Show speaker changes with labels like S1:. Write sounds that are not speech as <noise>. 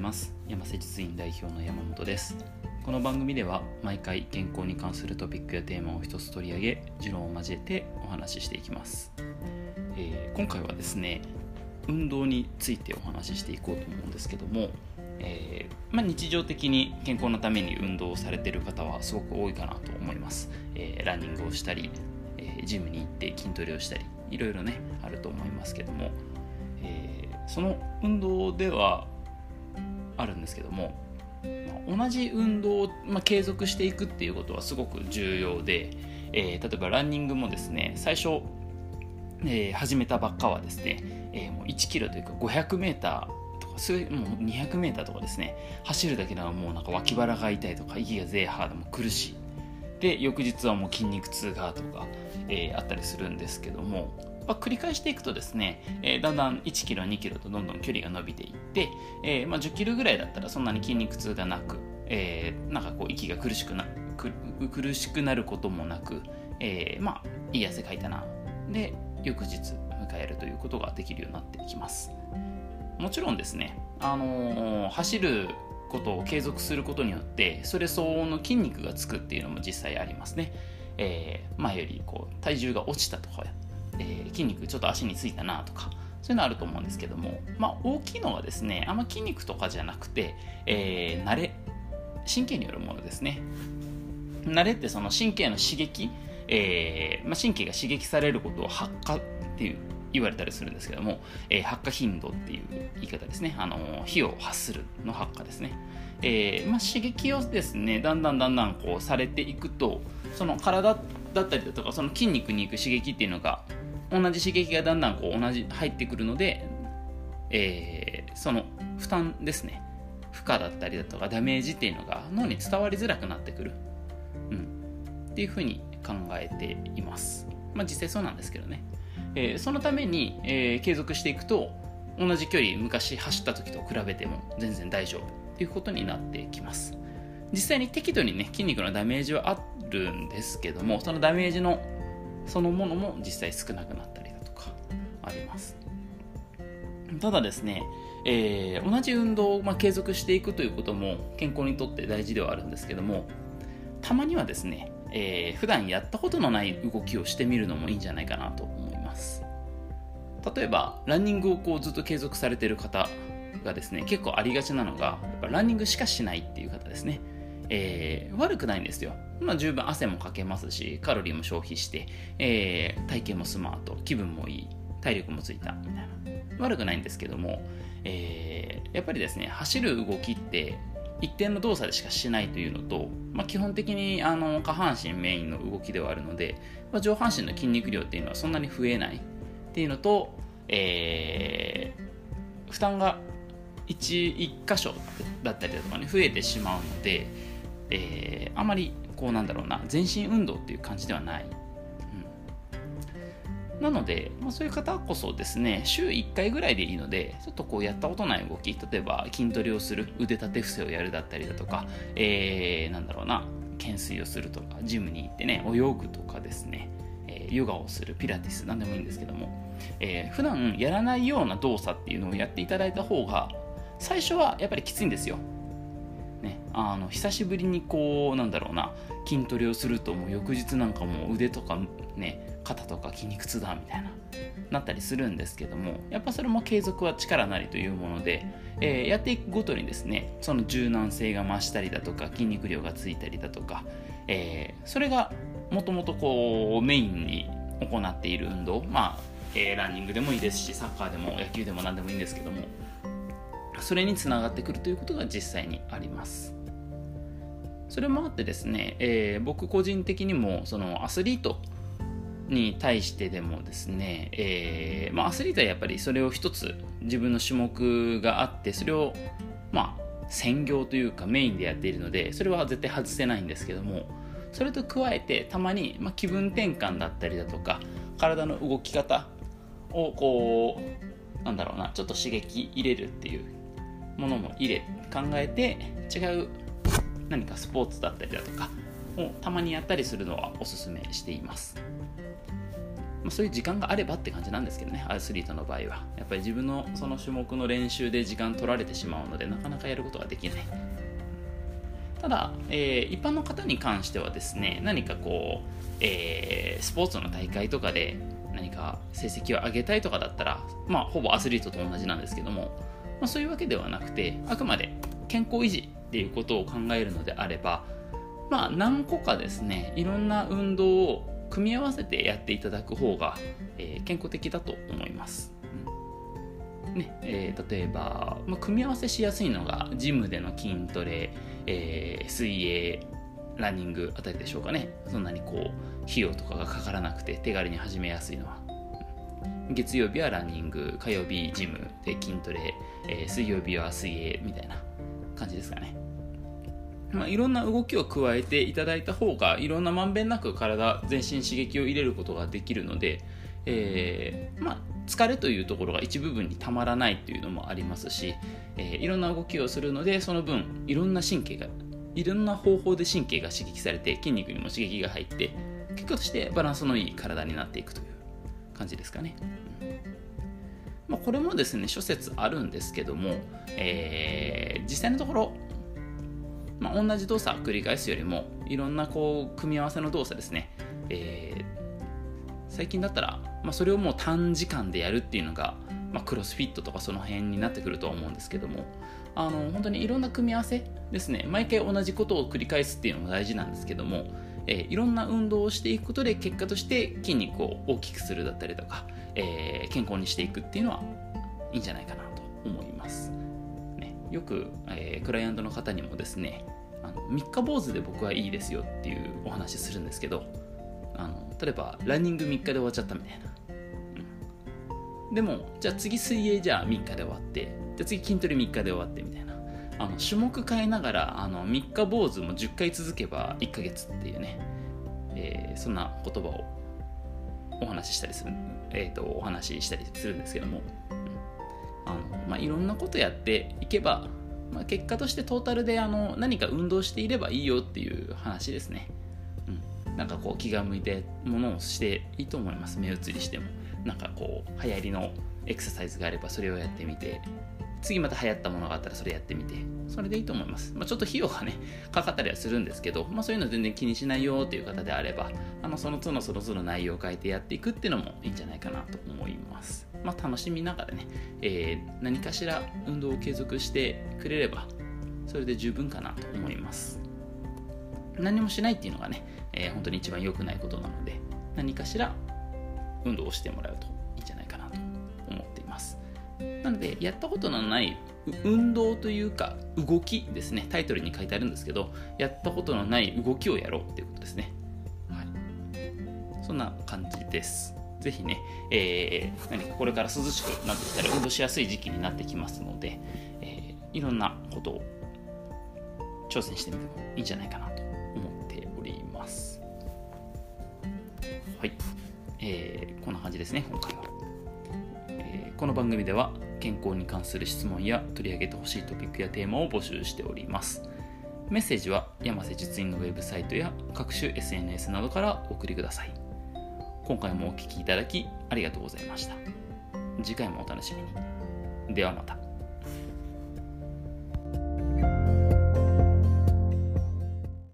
S1: ます。山瀬実院代表の山本です。この番組では毎回健康に関するトピックやテーマを一つ取り上げ持論を交えてお話ししていきます、えー、今回はですね運動についてお話ししていこうと思うんですけども、えー、まあ、日常的に健康のために運動をされてる方はすごく多いかなと思います、えー、ランニングをしたり、えジムに行って筋トレをしたりいろいろねあると思いますけども、えその運動ではあるんですけども、ま同じ運動を、ま継続していくっていうことはすごく重要で、えー、例えばランニングもですね最初、えー、始めたばっかはですね、えー、もう1キロというか500メーターとかすもう200メーターとかですね走るだけではもうなんか脇腹が痛いとか息がゼーハーでも苦しい。で翌日はもう筋肉痛がとか、えー、あったりするんですけどもまあ、繰り返していくとですね、えー、だんだん1キロ2キロとどんどん距離が伸びていって、えー、まあ、10キロぐらいだったらそんなに筋肉痛がなく、えー、なんかこう息が苦しくな苦しくなることもなく、えまあいい汗かいたな。で翌日迎えるということができるようになってきます。もちろんですね、あの走ることを継続することによってそれ相応の筋肉がつくっていうのも実際ありますね、え前よりこう体重が落ちたとかえー、筋肉ちょっと足についたなとかそういうのあると思うんですけども、まあ、大きいのはですねあんま筋肉とかじゃなくて、えー、慣れ神経によるものですね。慣れってその神経の刺激、えーまあ、神経が刺激されることを発火っていう言われたりするんですけども、えー、発火頻度っていう言い方ですね。あの火を発するの発火ですね、えーまあ、刺激をですねだんだんだんだんこうされていくとその体だったりだとかその筋肉に行く刺激っていうのが同じ刺激がだんだんこう同じ入ってくるので、えー、その負担ですね。負荷だったりだとかダメージっていうのが脳に伝わりづらくなってくる、うん、っていうふうに考えています。まあ実際そうなんですけどね、えー、そのために、えー、継続していくと同じ距離昔走った時と比べても全然大丈夫っていうことになってきます。実際に適度にね筋肉のダメージはあるんですけどもそのダメージのそのものも実際少なくなったりだとかあります。ただですね、えー、同じ運動を、まあ、継続していくということも健康にとって大事ではあるんですけどもたまにはですね、えー、普段やったことのない動きをしてみるのもいいんじゃないかなと思います。例えばランニングをこうずっと継続されてる方がですね結構ありがちなのがやっぱランニングしかしないっていう方ですね。えー、悪くないんですよ。まあ、十分汗もかけますし、カロリーも消費して、えー、体型もスマート、気分もいい、体力もついた、みたいな。悪くないんですけども、えー、やっぱりですね、走る動きって一定の動作でしかしないというのと、まあ、基本的にあの下半身メインの動きではあるので、まあ、上半身の筋肉量っていうのはそんなに増えないっていうのと、えー、負担が 1, 1箇所だったりだとかね増えてしまうので、えー、あまりこうなんだろうな全身運動っていう感じではない、うん、なので、まあ、そういう方こそですね週1回ぐらいでいいのでちょっとこうやったことない動き例えば筋トレをする腕立て伏せをやるだったりだとか、えー、なんだろうな懸垂をするとかジムに行ってね泳ぐとかですねヨガをするピラティス何でもいいんですけども、えー、普段やらないような動作っていうのをやっていただいた方が最初はやっぱりきついんですよ。ね、あの久しぶりにこうなんだろうな筋トレをするともう翌日なんかもう腕とかね肩とか筋肉痛だみたいななったりするんですけどもやっぱそれも継続は力なりというもので、えー、やっていくごとにですねその柔軟性が増したりだとか筋肉量がついたりだとか、えー、それがもともとこうメインに行っている運動まあ、えー、ランニングでもいいですしサッカーでも野球でも何でもいいんですけどもそれにつながってくるということが実際にあります。それもあってですね、えー、僕個人的にもそのアスリートに対してでもですね、えーまあ、アスリートはやっぱりそれを一つ自分の種目があってそれをまあ専業というかメインでやっているのでそれは絶対外せないんですけどもそれと加えてたまに、まあ、気分転換だったりだとか体の動き方をこうなんだろうなちょっと刺激入れるっていうものも入れ考えて違う何かスポーツだったりだとかをたまにやったりするのはおすすめしています。まあ、そういう時間があればって感じなんですけどねアスリートの場合は。やっぱり自分のその種目の練習で時間取られてしまうのでなかなかやることができない。ただ、えー、一般の方に関してはですね何かこう、えー、スポーツの大会とかで何か成績を上げたいとかだったらまあほぼアスリートと同じなんですけども、まあ、そういうわけではなくてあくまで健康維持っていうことを考えるのであればまあ何個かですねいろんな運動を組み合わせてやっていただく方が、えー、健康的だと思います。ねえー、例えば、まあ、組み合わせしやすいのがジムでの筋トレ、えー、水泳ランニングあたりでしょうかね。そんなにこう費用とかがかからなくて手軽に始めやすいのは。月曜日はランニング火曜日ジムで筋トレ、えー、水曜日は水泳みたいな感じですかね。まあ、いろんな動きを加えていただいた方がいろんなまんべんなく体全身刺激を入れることができるので、えー、まあ、疲れというところが一部分にたまらないというのもありますし、えー、いろんな動きをするのでその分いろんな神経がいろんな方法で神経が刺激されて筋肉にも刺激が入って結果としてバランスのいい体になっていくという。感じですかね。まあ、これもですね諸説あるんですけども、えー、実際のところまあ、同じ動作を繰り返すよりもいろんなこう組み合わせの動作ですね、えー、最近だったら、まあ、それをもう短時間でやるっていうのが、まあ、クロスフィットとかその辺になってくるとは思うんですけどもあの本当にいろんな組み合わせですね。毎回同じことを繰り返すっていうのも大事なんですけども、えー、いろんな運動をしていくことで結果として筋肉を大きくするだったりとか、えー、健康にしていくっていうのはいいんじゃないかなと思います。ねよく、えー、クライアントの方にもですねあの3日坊主で僕はいいですよっていうお話するんですけどあの例えばランニング3日で終わっちゃったみたいな、うん、でもじゃあ次水泳じゃあ3日で終わってじゃあ次筋トレ3日で終わってみたいな。あの種目変えながらあの3日坊主も10回続けば1ヶ月っていうね、えー、そんな言葉をお話ししたりする、えーとお話ししたりするんですけどもあの、まあ、いろんなことやっていけば、まあ、結果としてトータルであの何か運動していればいいよっていう話ですね。うん、なんかこう気が向いてものをしていいと思います。目移りしても。なんかこう流行りのエクササイズがあればそれをやってみて次また流行ったものがあったらそれやってみて。それでいいと思います、まあ、ちょっと費用がね <laughs> かかったりはするんですけど、まあ、そういうの全然気にしないよっていう方であればあのその都度その都度内容を変えてやっていくっていうのもいいんじゃないかなと思います。まあ、楽しみながらね、えー、何かしら運動を継続してくれればそれで十分かなと思います。何もしないっていうのがね、えー、本当に一番良くないことなので何かしら運動をしてもらうと。なのでやったことのない運動というか動きですね。タイトルに書いてあるんですけどやったことのない動きをやろうっていうことですね。はい。そんな感じです。ぜひね、えー、何かこれから涼しくなってきたら運動しやすい時期になってきますので、えー、いろんなことを挑戦してみてもいいんじゃないかなと思っております。はい、えー、こんな感じですね、今回は。えー、この番組では健康に関する質問や取り上げてほしいトピックやテーマを募集しております。メッセージは山瀬実院のウェブサイトや各種 SNS などからお送りください。今回もお聴きいただきありがとうございました。次回もお楽しみに。ではまた。